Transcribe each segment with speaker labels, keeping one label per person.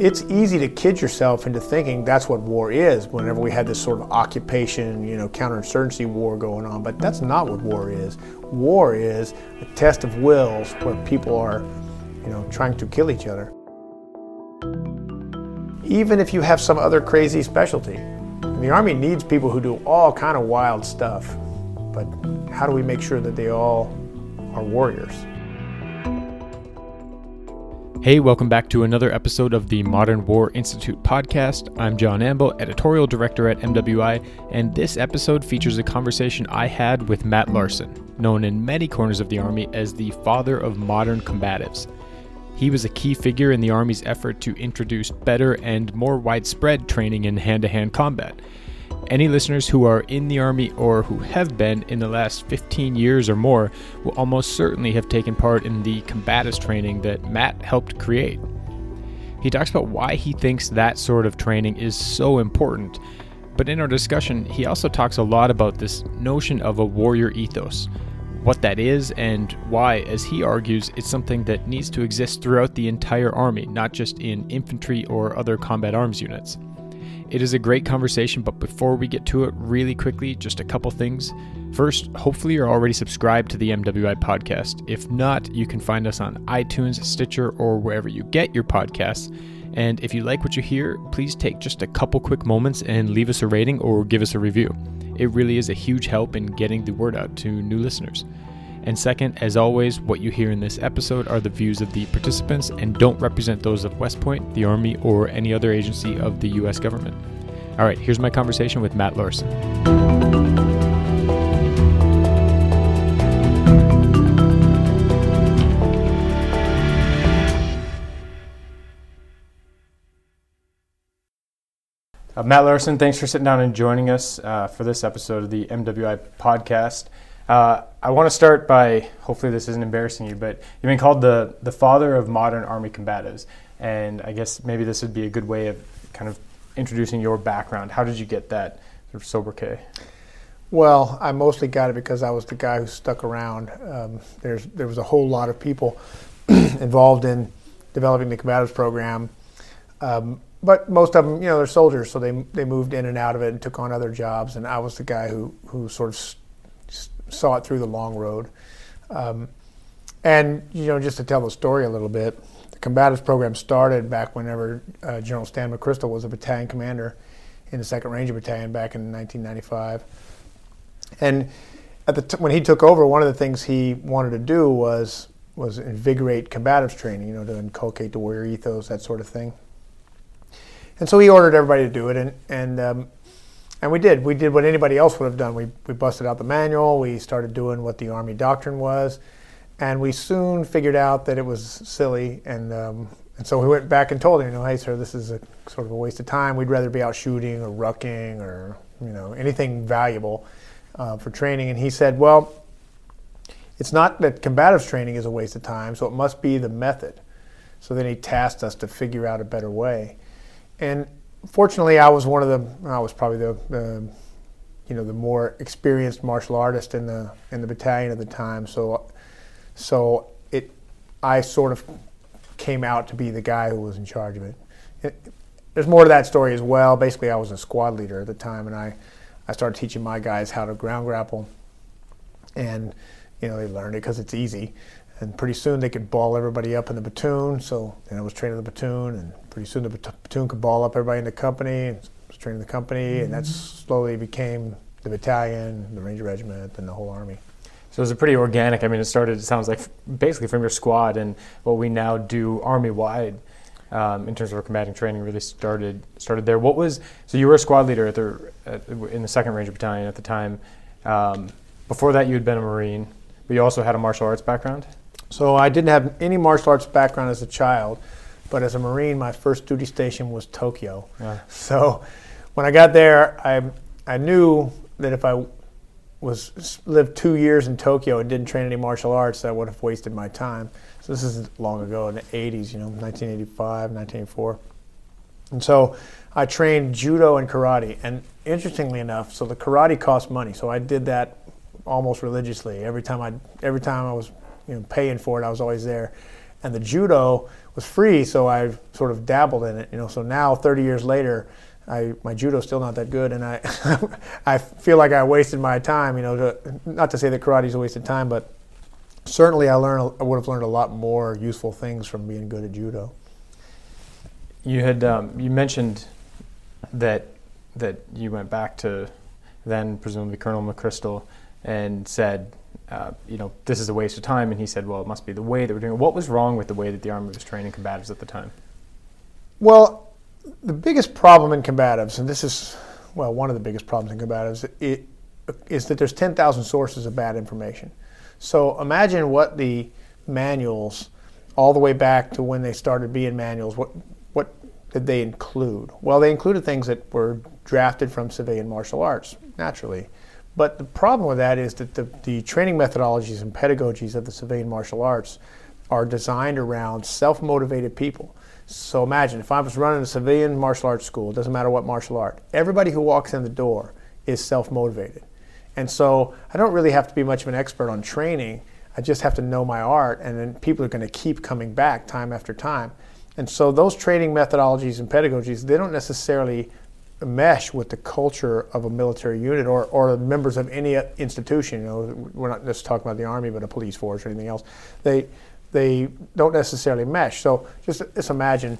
Speaker 1: it's easy to kid yourself into thinking that's what war is whenever we had this sort of occupation, you know, counterinsurgency war going on, but that's not what war is. War is a test of wills where people are, you know, trying to kill each other. Even if you have some other crazy specialty. The Army needs people who do all kind of wild stuff, but how do we make sure that they all are warriors?
Speaker 2: Hey, welcome back to another episode of the Modern War Institute podcast. I'm John Amble, editorial director at MWI, and this episode features a conversation I had with Matt Larsen, known in many corners of the Army as the father of modern combatives. He was a key figure in the Army's effort to introduce better and more widespread training in hand to hand combat. Any listeners who are in the Army or who have been in the last 15 years or more will almost certainly have taken part in the combatives training that Matt helped create. He talks about why he thinks that sort of training is so important, but in our discussion, he also talks a lot about this notion of a warrior ethos what that is, and why, as he argues, it's something that needs to exist throughout the entire Army, not just in infantry or other combat arms units. It is a great conversation, but before we get to it, really quickly, just a couple things. First, hopefully you're already subscribed to the MWI podcast. If not, you can find us on iTunes, Stitcher, or wherever you get your podcasts. And if you like what you hear, please take just a couple quick moments and leave us a rating or give us a review. It really is a huge help in getting the word out to new listeners. And second, as always, what you hear in this episode are the views of the participants and don't represent those of West Point, the Army, or any other agency of the U.S. government. All right, here's my conversation with Matt Larsen. Uh, Matt Larsen, thanks for sitting down and joining us uh, for this episode of the MWI podcast. Uh, I want to start by hopefully this isn't embarrassing you, but you've been called the the father of modern Army combatives, and I guess maybe this would be a good way of kind of introducing your background. How did you get that sort of sobriquet?
Speaker 1: Well, I mostly got it because I was the guy who stuck around. Um, there's there was a whole lot of people involved in developing the combatives program. Um, but most of them, you know, they're soldiers, so they they moved in and out of it and took on other jobs. And I was the guy who who sort of saw it through the long road. Um, and you know, just to tell the story a little bit, the combatives program started back whenever uh, General Stan McChrystal was a battalion commander in the Second Ranger Battalion back in 1995. And at the t- when he took over, one of the things he wanted to do was was invigorate combatives training, you know, to inculcate the warrior ethos, that sort of thing. And so he ordered everybody to do it, and and um, and we did. We did what anybody else would have done. We we busted out the manual. We started doing what the Army doctrine was, and we soon figured out that it was silly. And um, and so we went back and told him, you know, hey, sir, this is a sort of a waste of time. We'd rather be out shooting or rucking or you know anything valuable uh, for training. And he said, well, it's not that combatives training is a waste of time, so it must be the method. So then he tasked us to figure out a better way and fortunately, I was one of the. I was probably the, the, you know, the more experienced martial artist in the in the battalion at the time. So, so it, I sort of came out to be the guy who was in charge of it. it there's more to that story as well. Basically, I was a squad leader at the time, and I, I started teaching my guys how to ground grapple, and you know they learned it because it's easy and pretty soon they could ball everybody up in the platoon. So then I was training the platoon, and pretty soon the platoon could ball up everybody in the company. And I was training the company, mm-hmm. and that slowly became the battalion, the Ranger Regiment, and the whole army.
Speaker 2: So it was a pretty organic. I mean, it started. It sounds like basically from your squad, and what we now do army wide. Um, in terms of our combating training, really started started there. What was so you were a squad leader at the at, in the Second Ranger Battalion at the time. Um, before that, you had been a Marine, but you also had a martial arts background.
Speaker 1: So I didn't have any martial arts background as a child, but as a Marine, my first duty station was Tokyo. Yeah. So when I got there, I I knew that if I was lived two years in Tokyo and didn't train any martial arts, I would have wasted my time. So this is long ago in the 80s, you know, 1985, 1984. And so I trained judo and karate. And interestingly enough, so the karate cost money. So I did that almost religiously. Every time I every time I was you know, paying for it. I was always there. and the judo was free, so I sort of dabbled in it. You know, so now 30 years later, I, my judo's still not that good, and I I feel like I wasted my time. You know, to, not to say that karate's a wasted time, but certainly I learned I would have learned a lot more useful things from being good at judo.
Speaker 2: You had um, you mentioned that that you went back to then presumably Colonel McChrystal and said, uh, you know, this is a waste of time. And he said, well, it must be the way that we're doing it. What was wrong with the way that the Army was training combatives at the time?
Speaker 1: Well, the biggest problem in combatives, and this is, well, one of the biggest problems in combatives, it, is that there's 10,000 sources of bad information. So imagine what the manuals, all the way back to when they started being manuals, what, what did they include? Well, they included things that were drafted from civilian martial arts, naturally. But the problem with that is that the, the training methodologies and pedagogies of the civilian martial arts are designed around self motivated people. So imagine if I was running a civilian martial arts school, it doesn't matter what martial art, everybody who walks in the door is self motivated. And so I don't really have to be much of an expert on training. I just have to know my art, and then people are going to keep coming back time after time. And so those training methodologies and pedagogies, they don't necessarily mesh with the culture of a military unit or, or members of any institution. You know, we're not just talking about the army, but a police force or anything else. They they don't necessarily mesh. So just just imagine.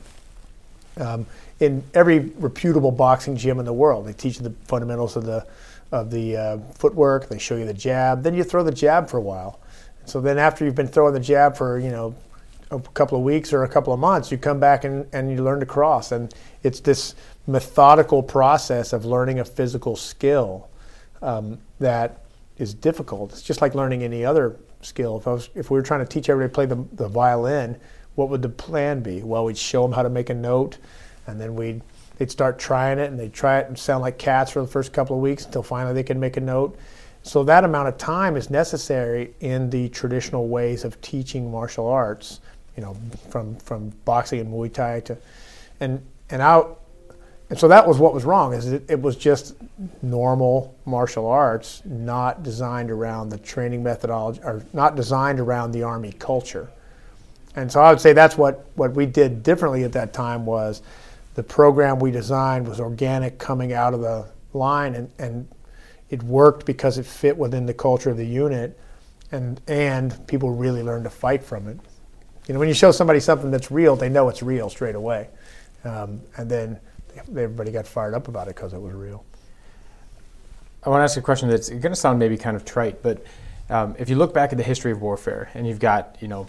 Speaker 1: Um, in every reputable boxing gym in the world, they teach you the fundamentals of the of the uh, footwork. They show you the jab. Then you throw the jab for a while. So then after you've been throwing the jab for you know a couple of weeks or a couple of months, you come back and, and you learn to cross. And it's this methodical process of learning a physical skill um, that is difficult. It's just like learning any other skill. If, was, if we were trying to teach everybody to play the, the violin, what would the plan be? Well, we'd show them how to make a note, and then we'd they'd start trying it, and they'd try it and sound like cats for the first couple of weeks until finally they can make a note. So that amount of time is necessary in the traditional ways of teaching martial arts you know, from from boxing and Muay Thai to, and and out, and so that was what was wrong. Is it, it was just normal martial arts, not designed around the training methodology, or not designed around the army culture. And so I would say that's what what we did differently at that time was, the program we designed was organic coming out of the line, and and it worked because it fit within the culture of the unit, and and people really learned to fight from it. You know, when you show somebody something that's real, they know it's real straight away. Um, and then everybody got fired up about it because it was real.
Speaker 2: I want to ask a question that's going to sound maybe kind of trite, but um, if you look back at the history of warfare, and you've got you know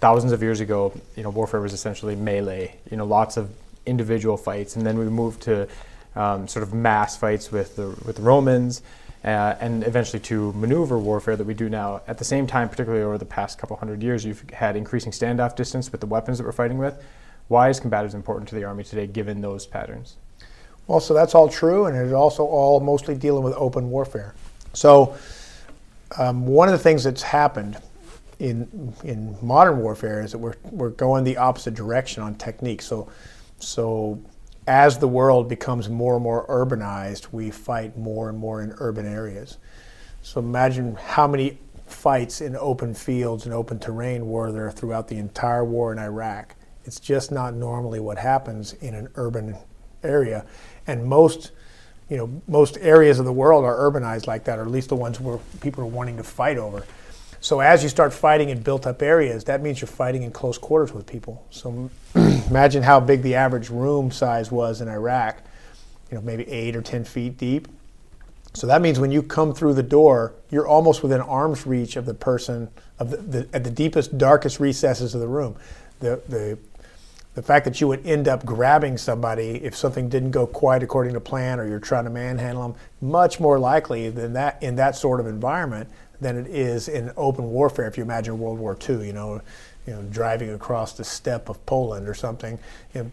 Speaker 2: thousands of years ago, you know warfare was essentially melee. You know, lots of individual fights, and then we moved to um, sort of mass fights with the with the Romans uh, and eventually to maneuver warfare that we do now. At the same time, particularly over the past couple hundred years, you've had increasing standoff distance with the weapons that we're fighting with. Why is combatives important to the Army today, given those patterns?
Speaker 1: Well, so that's all true, and it's also all mostly dealing with open warfare. So, um, one of the things that's happened in in modern warfare is that we're we're going the opposite direction on technique. So, so as the world becomes more and more urbanized, we fight more and more in urban areas. So imagine how many fights in open fields and open terrain were there throughout the entire war in Iraq. It's just not normally what happens in an urban area. And most, you know, most areas of the world are urbanized like that, or at least the ones where people are wanting to fight over. So as you start fighting in built-up areas, that means you're fighting in close quarters with people. So imagine how big the average room size was in Iraq. You know, maybe eight or ten feet deep. So that means when you come through the door, you're almost within arm's reach of the person of the, the, at the deepest, darkest recesses of the room. The, the the fact that you would end up grabbing somebody if something didn't go quite according to plan or you're trying to manhandle them much more likely than that in that sort of environment than it is in open warfare. If you imagine World War II, you know, you know, driving across the steppe of Poland or something. You know,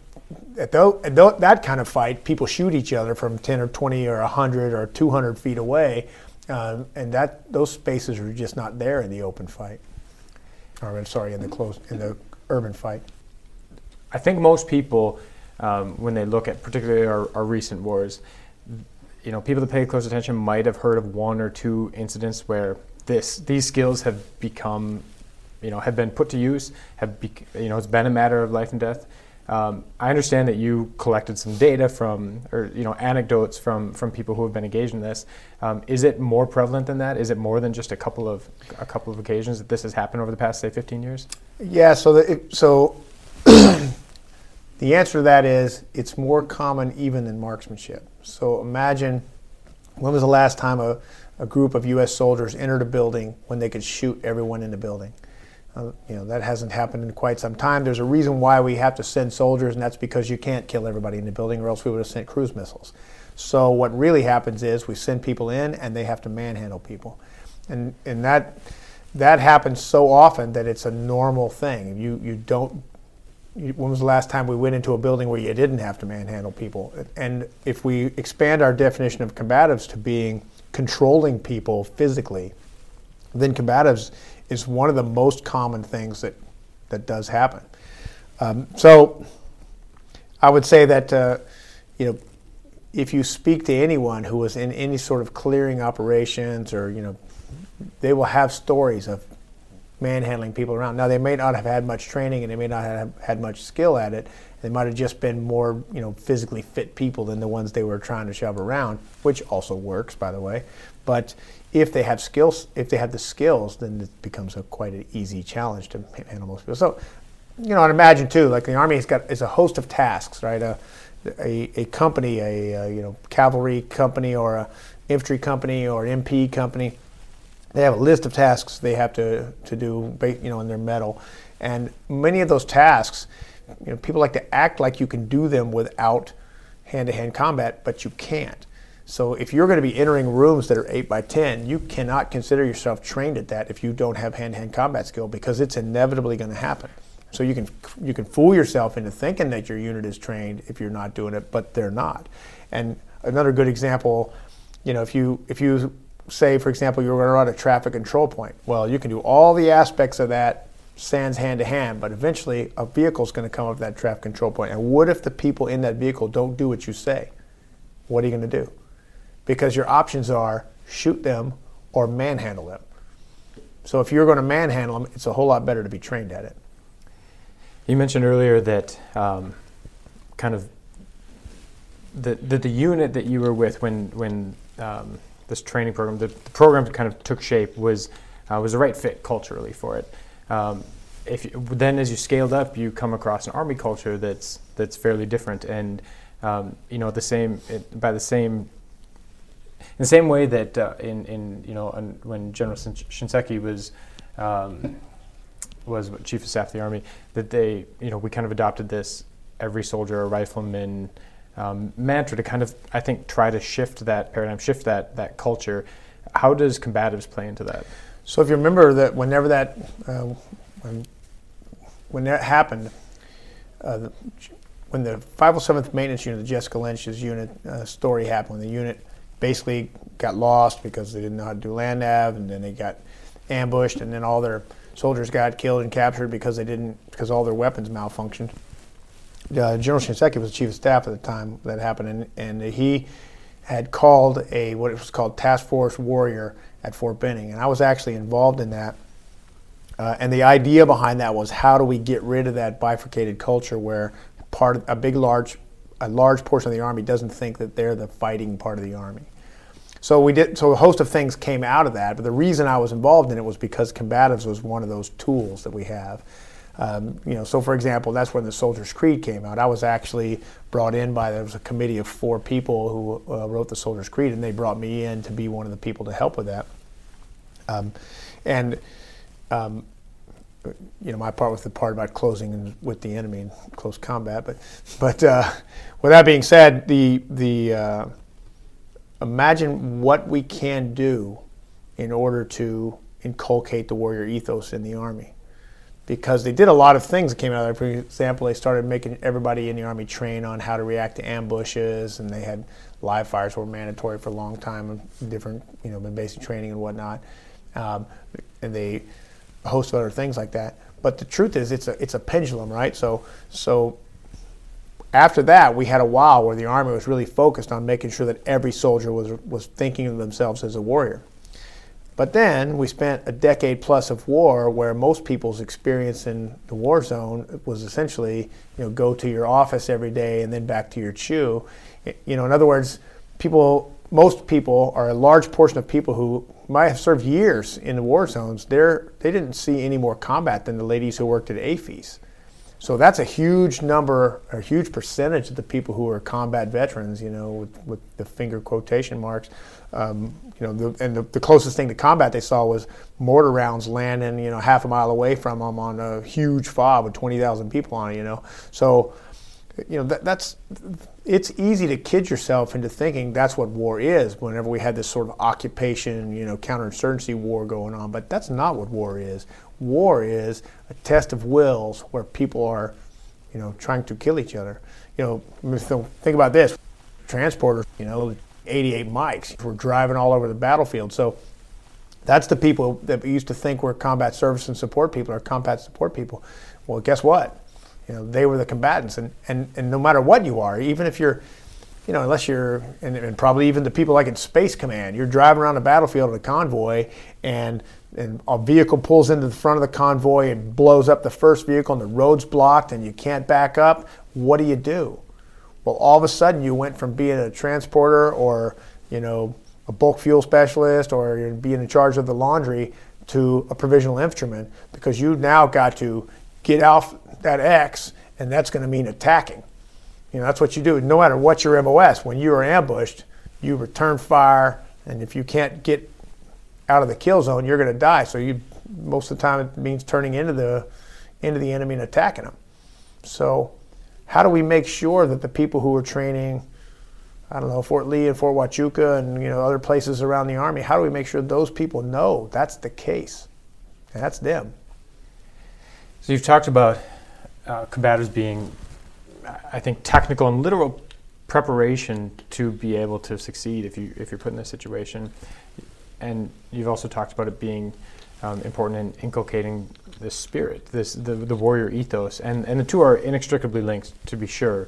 Speaker 1: at, the, at the, that kind of fight, people shoot each other from 10 or 20 or 100 or 200 feet away, um, and that those spaces are just not there in the open fight. Or I'm sorry, in the close in the urban fight.
Speaker 2: I think most people, um, when they look at particularly our, our recent wars, you know, people that pay close attention might have heard of one or two incidents where this these skills have become you know have been put to use. Have you know it's been a matter of life and death. Um, I understand that you collected some data from, or you know, anecdotes from from people who have been engaged in this. Um, is it more prevalent than that? Is it more than just a couple of a couple of occasions that this has happened over the past say 15 years?
Speaker 1: Yeah. So the, so the answer to that is it's more common even than marksmanship. So imagine when was the last time a, a group of U.S. soldiers entered a building when they could shoot everyone in the building? Uh, you know, that hasn't happened in quite some time. There's a reason why we have to send soldiers, and that's because you can't kill everybody in the building, or else we would have sent cruise missiles. So what really happens is we send people in, and they have to manhandle people, and and that that happens so often that it's a normal thing. You you don't. When was the last time we went into a building where you didn't have to manhandle people? And if we expand our definition of combatives to being controlling people physically, then combatives is one of the most common things that, that does happen. Um, so I would say that, uh, you know, if you speak to anyone who was in any sort of clearing operations or, you know, they will have stories of manhandling people around. Now, they may not have had much training and they may not have had much skill at it. They might have just been more, you know, physically fit people than the ones they were trying to shove around, which also works, by the way. But if they have skills, if they have the skills, then it becomes a quite an easy challenge to handle most people. So, you know, I'd imagine too, like the army has got is a host of tasks, right? A, a, a company, a, a, you know cavalry company or a infantry company or an MP company, they have a list of tasks they have to to do, you know, in their METL, and many of those tasks, you know, people like to act like you can do them without hand-to-hand combat, but you can't. So if you're going to be entering rooms that are 8 by 10, you cannot consider yourself trained at that if you don't have hand-to-hand combat skill because it's inevitably going to happen. So you can you can fool yourself into thinking that your unit is trained if you're not doing it, but they're not. And another good example, you know, if you if you say, for example, you're going to run a traffic control point, well, you can do all the aspects of that sans hand to hand, but eventually a vehicle is going to come up that traffic control point. And what if the people in that vehicle don't do what you say? What are you going to do? because your options are shoot them or manhandle them. So if you're going to manhandle them, it's a whole lot better to be trained at it.
Speaker 2: You mentioned earlier that um, kind of the, the, the unit that you were with when when um, this training program, the, the, program kind of took shape was uh, was the right fit culturally for it. Um, if you, then as you scaled up, you come across an army culture that's that's fairly different, and um, you know the same it, by the same in the same way that uh, in, in you know when General Shinseki was um, was chief of staff of the army, that they you know we kind of adopted this every soldier a rifleman um, mantra to kind of I think try to shift that paradigm, shift that that culture. How does combatives play into that?
Speaker 1: So if you remember that whenever that uh, when, when that happened, uh, the, when the 507th Maintenance Unit, the Jessica Lynch's unit uh, story happened, when the unit basically got lost because they didn't know how to do land nav, and then they got ambushed, and then all their soldiers got killed and captured because they didn't because all their weapons malfunctioned. Uh, General Shinseki was the chief of staff at the time that happened, and, and he had called a what it was called Task Force Warrior at Fort Benning, and I was actually involved in that. Uh, and the idea behind that was how do we get rid of that bifurcated culture where part of, a big large a large portion of the army doesn't think that they're the fighting part of the army. So we did. So a host of things came out of that. But the reason I was involved in it was because combatives was one of those tools that we have. Um, you know, so for example, that's when the Soldier's Creed came out. I was actually brought in by there was a committee of four people who uh, wrote the Soldier's Creed, and they brought me in to be one of the people to help with that. Um, and um, you know, my part was the part about closing with the enemy in close combat. But, but uh, with that being said, the the uh, imagine what we can do in order to inculcate the warrior ethos in the army, because they did a lot of things that came out of there. For example, they started making everybody in the army train on how to react to ambushes, and they had live fires were mandatory for a long time, and different you know, basic training and whatnot, um, and they a host of other things like that. But the truth is, it's a it's a pendulum, right? So so after that, we had a while where the army was really focused on making sure that every soldier was was thinking of themselves as a warrior. But then we spent a decade plus of war where most people's experience in the war zone was essentially, you know, go to your office every day and then back to your CHU. You know, in other words, people, most people, or a large portion of people who might have served years in the war zones, they're, they didn't see any more combat than the ladies who worked at AAFES. So that's a huge number, a huge percentage of the people who are combat veterans, you know, with, with the finger quotation marks. Um, you know, the, and the, the, closest thing to combat they saw was mortar rounds landing, you know, half a mile away from them on a huge fob with 20,000 people on it, you know. So, you know, that, that's, it's easy to kid yourself into thinking that's what war is whenever we had this sort of occupation, you know, counterinsurgency war going on. But that's not what war is. War is a test of wills where people are, you know, trying to kill each other. You know, think about this transporters, you know, 88 Mikes were driving all over the battlefield. So that's the people that we used to think were combat service and support people or combat support people. Well, guess what? You know, they were the combatants. And, and, and no matter what you are, even if you're, you know, unless you're, and, and probably even the people like in Space Command, you're driving around the battlefield in a convoy and and a vehicle pulls into the front of the convoy and blows up the first vehicle and the road's blocked and you can't back up, what do you do? Well, all of a sudden you went from being a transporter or, you know, a bulk fuel specialist or being in charge of the laundry to a provisional infantryman because you now got to get off that X and that's going to mean attacking. You know, that's what you do. No matter what your MOS, when you are ambushed, you return fire, and if you can't get out of the kill zone, you're going to die. So you most of the time it means turning into the into the enemy and attacking them. So how do we make sure that the people who are training, I don't know, Fort Lee and Fort Huachuca and you know other places around the army, how do we make sure those people know that's the case, and that's them?
Speaker 2: So you've talked about uh, combatives being, I think, technical and literal preparation to be able to succeed if you if you're put in this situation and you've also talked about it being um, important in inculcating this spirit, this the, the warrior ethos, and, and the two are inextricably linked, to be sure.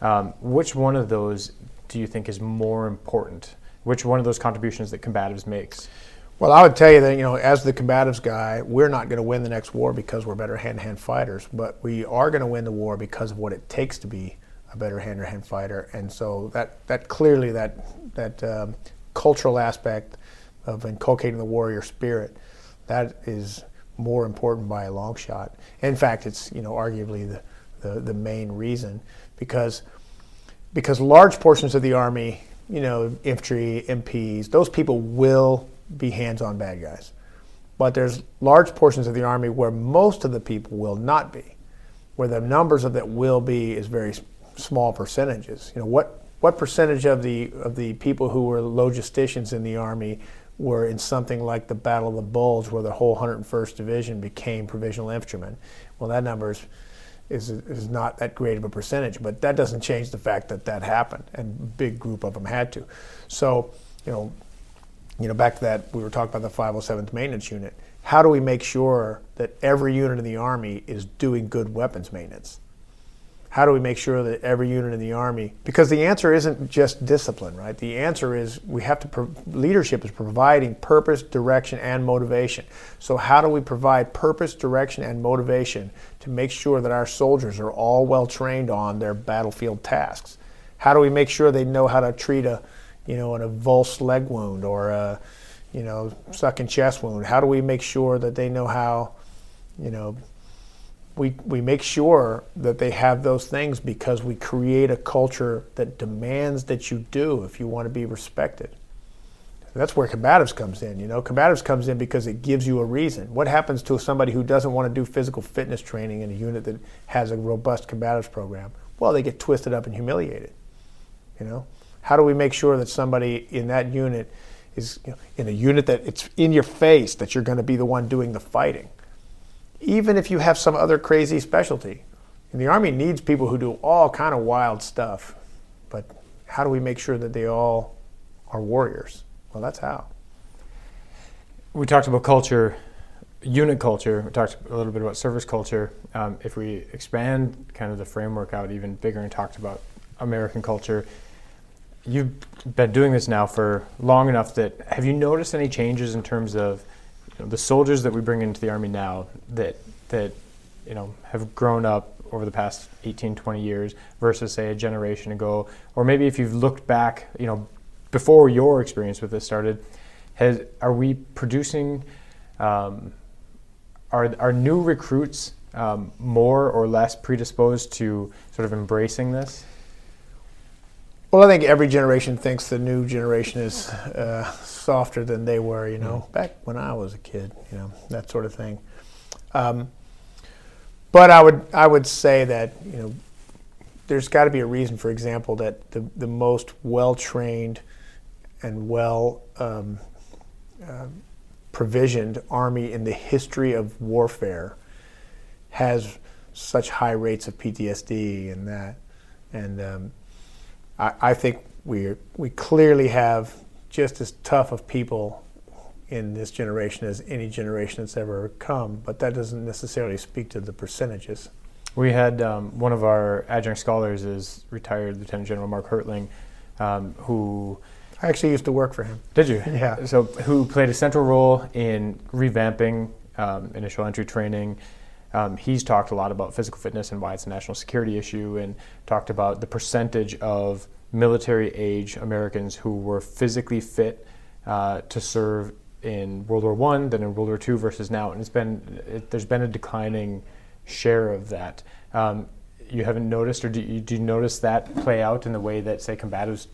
Speaker 2: Um, which one of those do you think is more important? Which one of those contributions that combatives makes?
Speaker 1: Well, I would tell you that you know, as the combatives guy, we're not going to win the next war because we're better hand-to-hand fighters, but we are going to win the war because of what it takes to be a better hand-to-hand fighter. And so that that clearly that that um, cultural aspect of inculcating the warrior spirit, that is more important by a long shot. In fact, it's you know arguably the, the, the main reason because because large portions of the army, you know, infantry, MPs, those people will be hands-on bad guys. But there's large portions of the army where most of the people will not be, where the numbers of that will be is very small percentages. You know what what percentage of the of the people who were logisticians in the army were in something like the Battle of the Bulge, where the whole 101st Division became provisional infantrymen. Well, that number is, is, is not that great of a percentage, but that doesn't change the fact that that happened, and a big group of them had to. So, you know, you know, back to that, we were talking about the 507th Maintenance Unit. How do we make sure that every unit in the Army is doing good weapons maintenance? How do we make sure that every unit in the army because the answer isn't just discipline right? The answer is we have to pro- leadership is providing purpose direction and motivation. So how do we provide purpose direction and motivation to make sure that our soldiers are all well trained on their battlefield tasks? How do we make sure they know how to treat a you know an avulsed leg wound or a you know sucking chest wound? How do we make sure that they know how you know we, we make sure that they have those things because we create a culture that demands that you do if you want to be respected. That's where combatives comes in. You know, combatives comes in because it gives you a reason. What happens to somebody who doesn't want to do physical fitness training in a unit that has a robust combatives program? Well, they get twisted up and humiliated. You know, how do we make sure that somebody in that unit is you know, in a unit that it's in your face that you're going to be the one doing the fighting? Even if you have some other crazy specialty. And the Army needs people who do all kind of wild stuff. But how do we make sure that they all are warriors? Well, that's how.
Speaker 2: We talked about culture, unit culture. We talked a little bit about service culture. Um, if we expand kind of the framework out even bigger and talked about American culture, you've been doing this now for long enough that have you noticed any changes in terms of you know, the soldiers that we bring into the army now that that you know have grown up over the past 18 20 years versus say a generation ago or maybe if you've looked back you know before your experience with this started has are we producing um, are, are new recruits um, more or less predisposed to sort of embracing this
Speaker 1: well, I think every generation thinks the new generation is uh, softer than they were, you know, mm. back when I was a kid, you know, that sort of thing. Um, but I would I would say that you know there's got to be a reason, for example, that the the most well trained and well um, uh, provisioned army in the history of warfare has such high rates of PTSD and that, and um, I, I think we we clearly have just as tough of people in this generation as any generation that's ever come, but that doesn't necessarily speak to the percentages.
Speaker 2: We had um, one of our adjunct scholars is retired Lieutenant General Mark Hertling, um, who
Speaker 1: I actually used to work for him.
Speaker 2: Did you?
Speaker 1: Yeah.
Speaker 2: So who played a central role in revamping um, initial entry training. Um, he's talked a lot about physical fitness and why it's a national security issue, and talked about the percentage of military age Americans who were physically fit uh, to serve in World War One, then in World War Two versus now, and it's been it, there's been a declining share of that. Um, you haven't noticed, or do you, do you notice that play out in the way that say combatives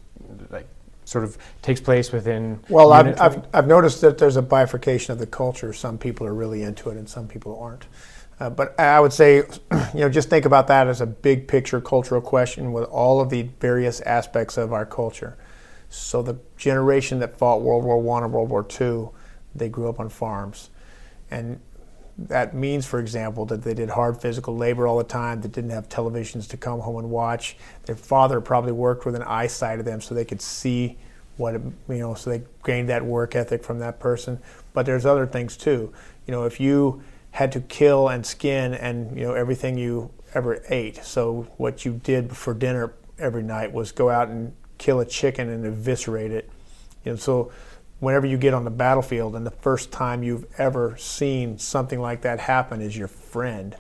Speaker 2: like sort of takes place within?
Speaker 1: Well, I've, I've, I've noticed that there's a bifurcation of the culture. Some people are really into it, and some people aren't. Uh, but I would say, you know, just think about that as a big picture cultural question with all of the various aspects of our culture. So the generation that fought World War One and World War Two they grew up on farms. And that means, for example, that they did hard physical labor all the time, that didn't have televisions to come home and watch. Their father probably worked with an eyesight of them so they could see what, it, you know, so they gained that work ethic from that person. But there's other things too. You know, if you had to kill and skin and, you know, everything you ever ate, so what you did for dinner every night was go out and kill a chicken and eviscerate it. And so whenever you get on the battlefield and the first time you've ever seen something like that happen is your friend,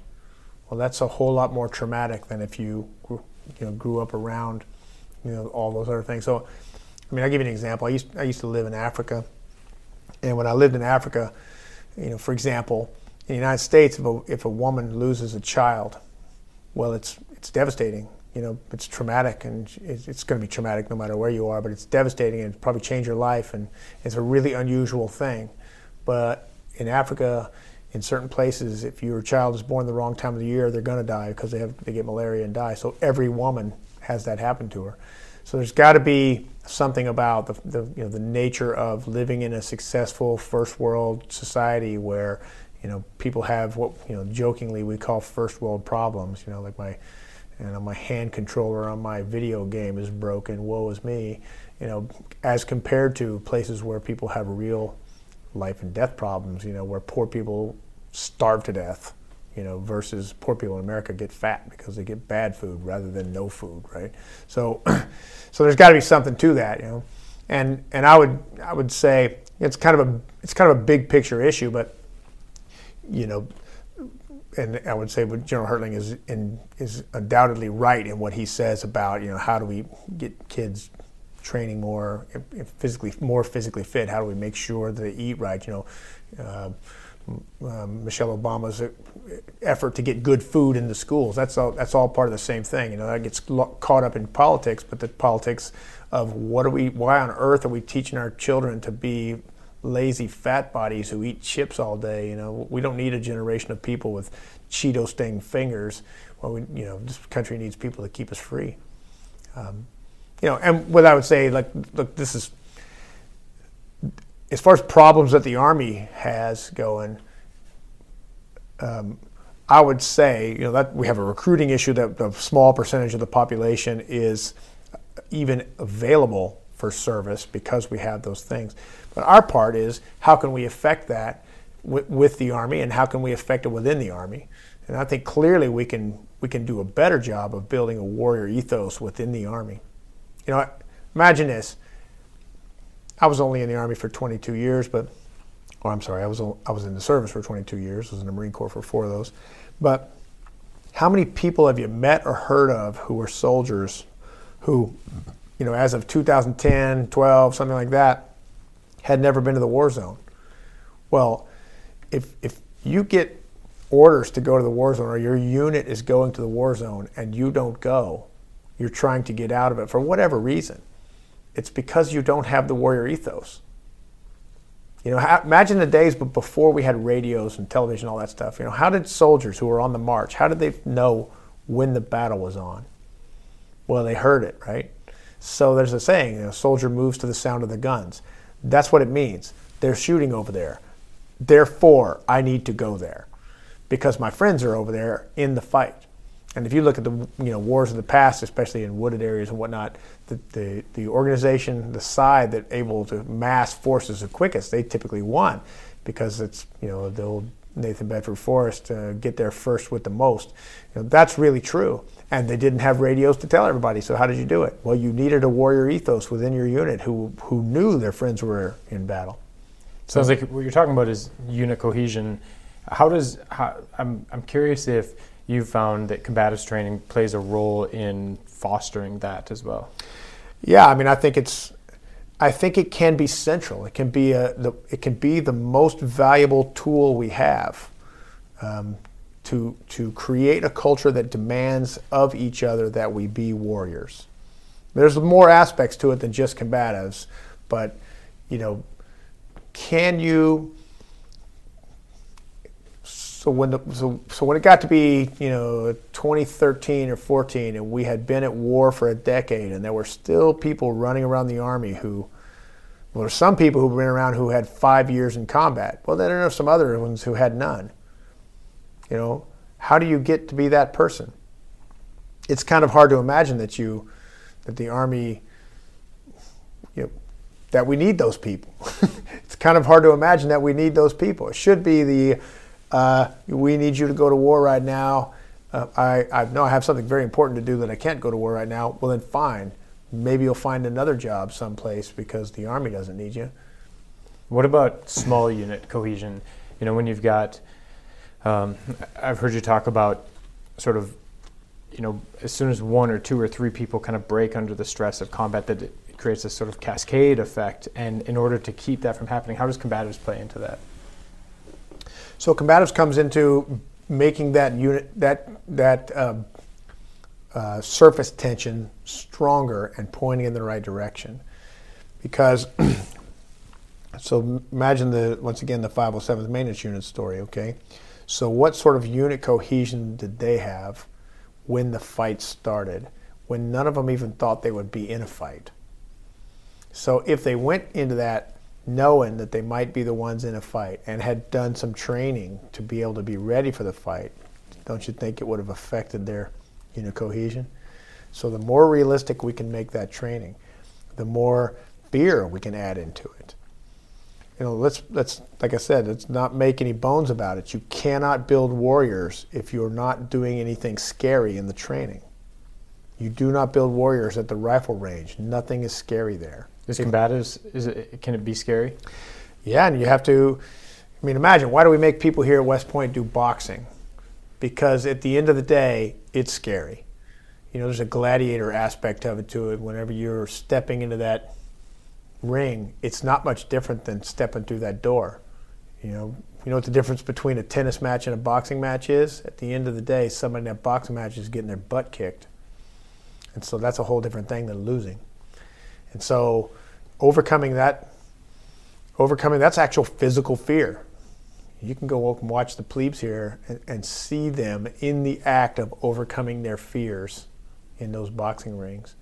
Speaker 1: well, that's a whole lot more traumatic than if you, you know, grew up around, you know, all those other things. So, I mean, I'll give you an example. I used, I used to live in Africa, and when I lived in Africa, you know, for example, in the United States, if a, if a woman loses a child, well, it's, it's devastating you know, it's traumatic and it's, going to be traumatic no matter where you are, but it's devastating and it probably change your life and it's a really unusual thing. But in Africa, in certain places, if your child is born the wrong time of the year, they're going to die because they have they get malaria and die. So every woman has that happen to her. So there's got to be something about the, the you know the nature of living in a successful first world society where you know people have what you know jokingly we call first world problems. You know, like my and my hand controller on my video game is broken. Woe is me. You know, as compared to places where people have real life and death problems. You know, where poor people starve to death. You know, versus poor people in America get fat because they get bad food rather than no food, right? So, so there's got to be something to that, you know. And and I would I would say it's kind of a it's kind of a big picture issue, but you know, and I would say General Hertling is in, is undoubtedly right in what he says about you know how do we get kids training more physically more physically fit? How do we make sure that they eat right? You know. Uh, um, Michelle Obama's effort to get good food in the schools. That's all. That's all part of the same thing. You know, that gets caught up in politics, but the politics of what are we? Why on earth are we teaching our children to be lazy fat bodies who eat chips all day. You know, we don't need a generation of people with Cheeto stained fingers. Well, we, you know, this country needs people to keep us free. Um, you know, and what I would say, like, look, this is as far as problems that the army has going. Um, I would say, you know, that we have a recruiting issue that a small percentage of the population is even available for service because we have those things. But our part is how can we affect that with, with the Army and how can we affect it within the Army? And I think clearly we can we can do a better job of building a warrior ethos within the Army. You know, imagine this. I was only in the Army for 22 years, but, or I'm sorry, I was, I was in the service for 22 years, I was in the Marine Corps for four of those. But how many people have you met or heard of who were soldiers who, you know, as of 2010, 12, something like that, had never been to the war zone? Well, if, if you get orders to go to the war zone or your unit is going to the war zone and you don't go, you're trying to get out of it for whatever reason. It's because you don't have the warrior ethos. You know, imagine the days before we had radios and television, all that stuff. You know, how did soldiers who were on the march, how did they know when the battle was on? Well, they heard it, right? So there's a saying, you know, a soldier moves to the sound of the guns. That's what it means. They're shooting over there. Therefore, I need to go there because my friends are over there in the fight. And if you look at the you know wars of the past, especially in wooded areas and whatnot, the, the, the organization, the side that able to mass forces the quickest, they typically won because it's you know the old Nathan Bedford Forrest uh, get there first with the most. You know, that's really true. And they didn't have radios to tell everybody. So how did you do it? Well, you needed a warrior ethos within your unit who who knew their friends were in battle.
Speaker 2: Sounds like what you're talking about is unit cohesion. How does how, I'm I'm curious if you've found that combatives training plays a role in fostering that as well.
Speaker 1: Yeah, I mean, I think it's I think it can be central. It can be a the, it can be the most valuable tool we have um, to to create a culture that demands of each other that we be warriors. There's more aspects to it than just combatives, but you know, can you so when the so, so when it got to be you know 2013 or 14 and we had been at war for a decade and there were still people running around the army who well there's some people who've been around who had five years in combat well then there are some other ones who had none you know how do you get to be that person it's kind of hard to imagine that you that the army you know, that we need those people. it's kind of hard to imagine that we need those people. It should be the uh, we need you to go to war right now. Uh, I, know I have something very important to do that I can't go to war right now. Well, then fine. Maybe you'll find another job someplace because the Army doesn't need you.
Speaker 2: What about small unit cohesion? You know, when you've got, um, I've heard you talk about sort of, you know, as soon as one or two or three people kind of break under the stress of combat, that it creates a sort of cascade effect. And in order to keep that from happening, how does combatives play into that?
Speaker 1: So combatives comes into making that unit that that uh, uh, surface tension stronger and pointing in the right direction, because. so imagine the once again the 507th maintenance unit story. Okay, so what sort of unit cohesion did they have when the fight started? When none of them even thought they would be in a fight. So if they went into that knowing that they might be the ones in a fight and had done some training to be able to be ready for the fight, don't you think it would have affected their you know, cohesion? So the more realistic we can make that training, the more fear we can add into it. You know, let's let's like I said, let's not make any bones about it. You cannot build warriors if you're not doing anything scary in the training. You do not build warriors at the rifle range. Nothing is scary there.
Speaker 2: Is combatives is it can it be scary?
Speaker 1: Yeah, and you have to. I mean, imagine why do we make people here at West Point do boxing? Because at the end of the day, it's scary. You know, there's a gladiator aspect of it to it. Whenever you're stepping into that ring, it's not much different than stepping through that door. You know, you know what the difference between a tennis match and a boxing match is? At the end of the day, somebody in that boxing match is getting their butt kicked. And so that's a whole different thing than losing. And so overcoming that, overcoming that's actual physical fear. You can go and watch the plebes here and, and see them in the act of overcoming their fears in those boxing rings.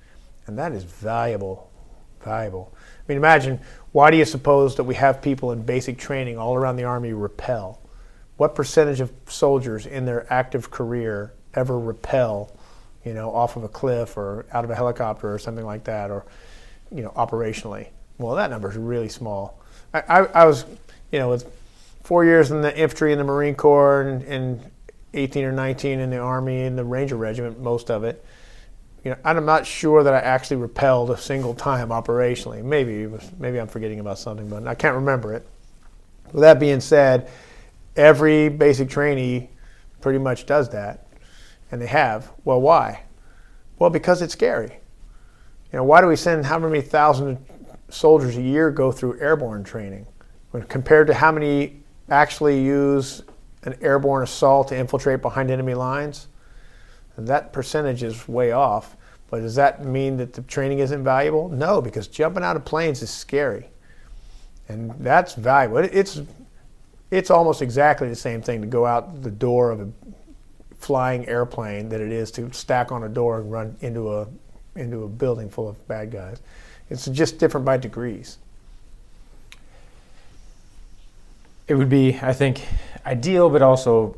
Speaker 1: And that is valuable, valuable. I mean, imagine why do you suppose that we have people in basic training all around the Army repel? What percentage of soldiers in their active career ever repel, you know, off of a cliff or out of a helicopter or something like that? Or you know, operationally. Well, that number is really small. I, I, I, was, you know, with four years in the infantry in the Marine Corps and, and 18 or 19 in the Army and the Ranger Regiment, most of it. you know, I'm not sure that I actually repelled a single time operationally. Maybe maybe I'm forgetting about something, but I can't remember it. With that being said, every basic trainee pretty much does that, and they have. Well, why? Well, because it's scary. You know, why do we send how many thousand soldiers a year go through airborne training when compared to how many actually use an airborne assault to infiltrate behind enemy lines? That percentage is way off. But does that mean that the training isn't valuable? No, because jumping out of planes is scary. And that's valuable. It's, it's almost exactly the same thing to go out the door of a flying airplane that it is to stack on a door and run into a, into a building full of bad guys. It's just different by degrees.
Speaker 2: It would be, I think, ideal, but also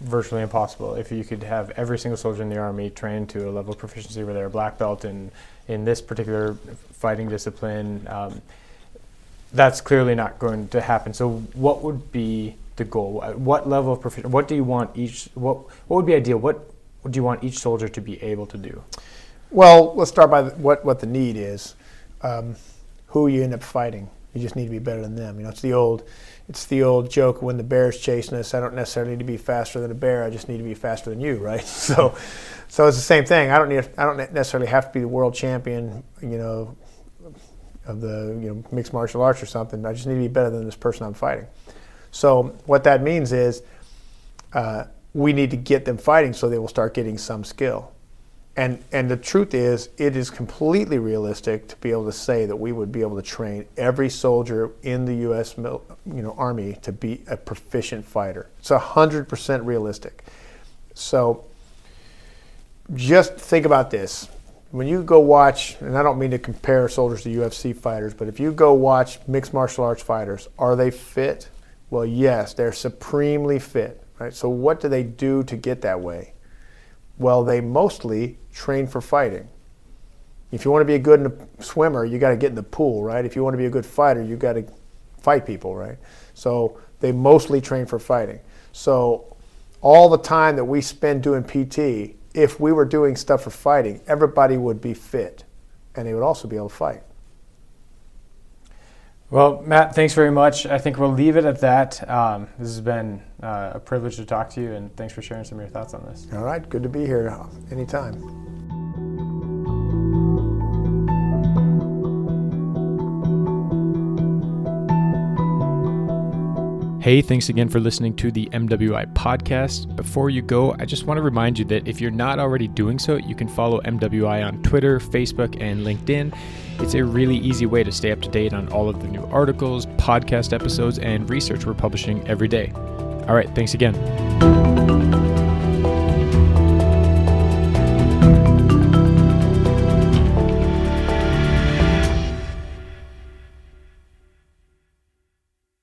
Speaker 2: virtually impossible if you could have every single soldier in the army trained to a level of proficiency where they're a black belt in in this particular fighting discipline. Um, that's clearly not going to happen. So, what would be the goal? What level of proficiency? What do you want each? What what would be ideal? What do you want each soldier to be able to do?
Speaker 1: Well, let's start by what what the need is. Um, who you end up fighting. You just need to be better than them. You know, it's the old it's the old joke when the bear's chasing us. I don't necessarily need to be faster than a bear. I just need to be faster than you, right? So, so it's the same thing. I don't need. I don't necessarily have to be the world champion. You know, of the you know mixed martial arts or something. I just need to be better than this person I'm fighting. So what that means is, uh, we need to get them fighting so they will start getting some skill. And, and the truth is, it is completely realistic to be able to say that we would be able to train every soldier in the U.S. you know, Army to be a proficient fighter. It's 100% realistic. So just think about this. When you go watch, and I don't mean to compare soldiers to UFC fighters, but if you go watch mixed martial arts fighters, are they fit? Well, yes, they're supremely fit. Right? So what do they do to get that way? Well, they mostly train for fighting. If you want to be a good swimmer, you got to get in the pool, right? If you want to be a good fighter, you got to fight people, right? So they mostly train for fighting. So all the time that we spend doing PT, if we were doing stuff for fighting, everybody would be fit and they would also be able to fight.
Speaker 2: Well, Matt, thanks very much. I think we'll leave it at that. Um, this has been uh, a privilege to talk to you, and thanks for sharing some of your thoughts on this.
Speaker 1: All right, good to be here anytime.
Speaker 2: Hey, thanks again for listening to the MWI podcast. Before you go, I just want to remind you that if you're not already doing so, you can follow MWI on Twitter, Facebook, and LinkedIn. It's a really easy way to stay up to date on all of the new articles, podcast episodes, and research we're publishing every day. All right, thanks again.